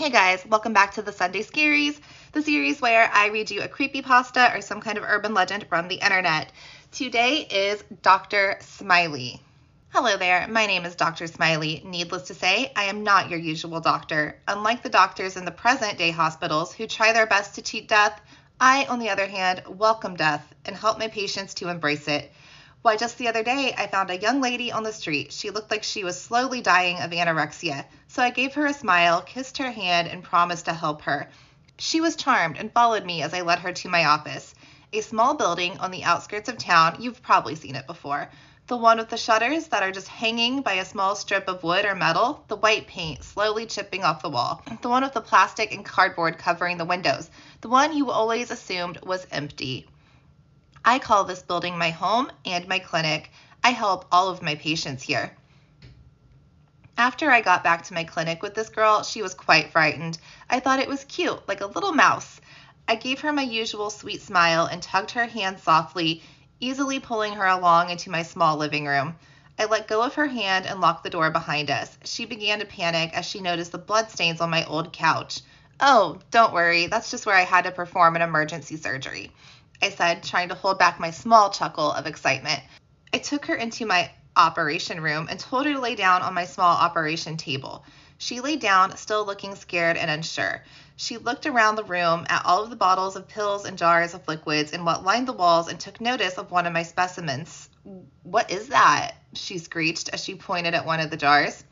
Hey guys, welcome back to the Sunday Scaries, the series where I read you a creepy pasta or some kind of urban legend from the internet. Today is Dr. Smiley. Hello there, my name is Dr. Smiley. Needless to say, I am not your usual doctor. Unlike the doctors in the present day hospitals who try their best to cheat death, I, on the other hand, welcome death and help my patients to embrace it. Why, just the other day, I found a young lady on the street. She looked like she was slowly dying of anorexia. So I gave her a smile, kissed her hand, and promised to help her. She was charmed and followed me as I led her to my office. A small building on the outskirts of town, you've probably seen it before. The one with the shutters that are just hanging by a small strip of wood or metal, the white paint slowly chipping off the wall. The one with the plastic and cardboard covering the windows, the one you always assumed was empty. I call this building my home and my clinic. I help all of my patients here. After I got back to my clinic with this girl, she was quite frightened. I thought it was cute, like a little mouse. I gave her my usual sweet smile and tugged her hand softly, easily pulling her along into my small living room. I let go of her hand and locked the door behind us. She began to panic as she noticed the bloodstains on my old couch. Oh, don't worry, that's just where I had to perform an emergency surgery. I said, trying to hold back my small chuckle of excitement. I took her into my operation room and told her to lay down on my small operation table. She lay down, still looking scared and unsure. She looked around the room at all of the bottles of pills and jars of liquids and what lined the walls and took notice of one of my specimens. What is that? She screeched as she pointed at one of the jars.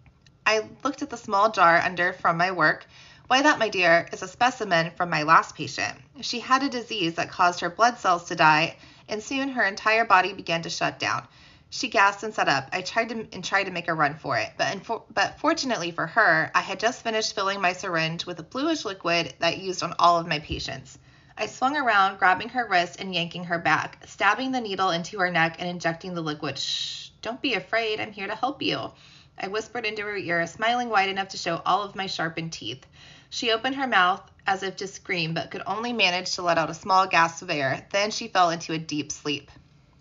I looked at the small jar under from my work why, that, my dear, is a specimen from my last patient. She had a disease that caused her blood cells to die, and soon her entire body began to shut down. She gasped and sat up. I tried to and tried to make a run for it, but infor- but fortunately for her, I had just finished filling my syringe with a bluish liquid that used on all of my patients. I swung around, grabbing her wrist and yanking her back, stabbing the needle into her neck and injecting the liquid. Shh, don't be afraid. I'm here to help you. I whispered into her ear, smiling wide enough to show all of my sharpened teeth. She opened her mouth as if to scream, but could only manage to let out a small gasp of air. Then she fell into a deep sleep.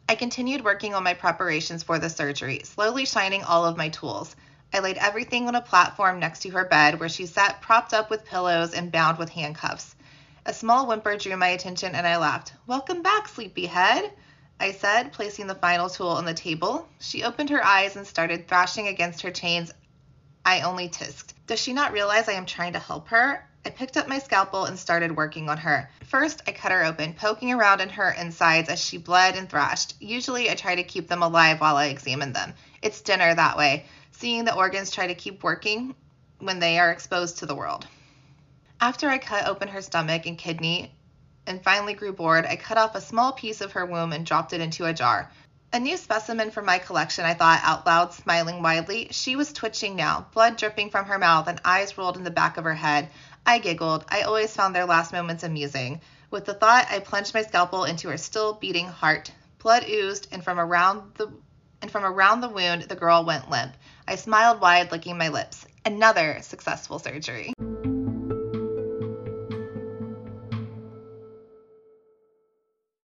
I continued working on my preparations for the surgery, slowly shining all of my tools. I laid everything on a platform next to her bed where she sat propped up with pillows and bound with handcuffs. A small whimper drew my attention and I laughed. Welcome back, sleepyhead, I said, placing the final tool on the table. She opened her eyes and started thrashing against her chains. I only tisked. Does she not realize I am trying to help her? I picked up my scalpel and started working on her. First, I cut her open, poking around in her insides as she bled and thrashed. Usually, I try to keep them alive while I examine them. It's dinner that way, seeing the organs try to keep working when they are exposed to the world. After I cut open her stomach and kidney and finally grew bored, I cut off a small piece of her womb and dropped it into a jar. A new specimen from my collection, I thought out loud, smiling widely. She was twitching now, blood dripping from her mouth and eyes rolled in the back of her head. I giggled. I always found their last moments amusing. With the thought, I plunged my scalpel into her still beating heart. Blood oozed, and from around the and from around the wound, the girl went limp. I smiled wide, licking my lips. Another successful surgery.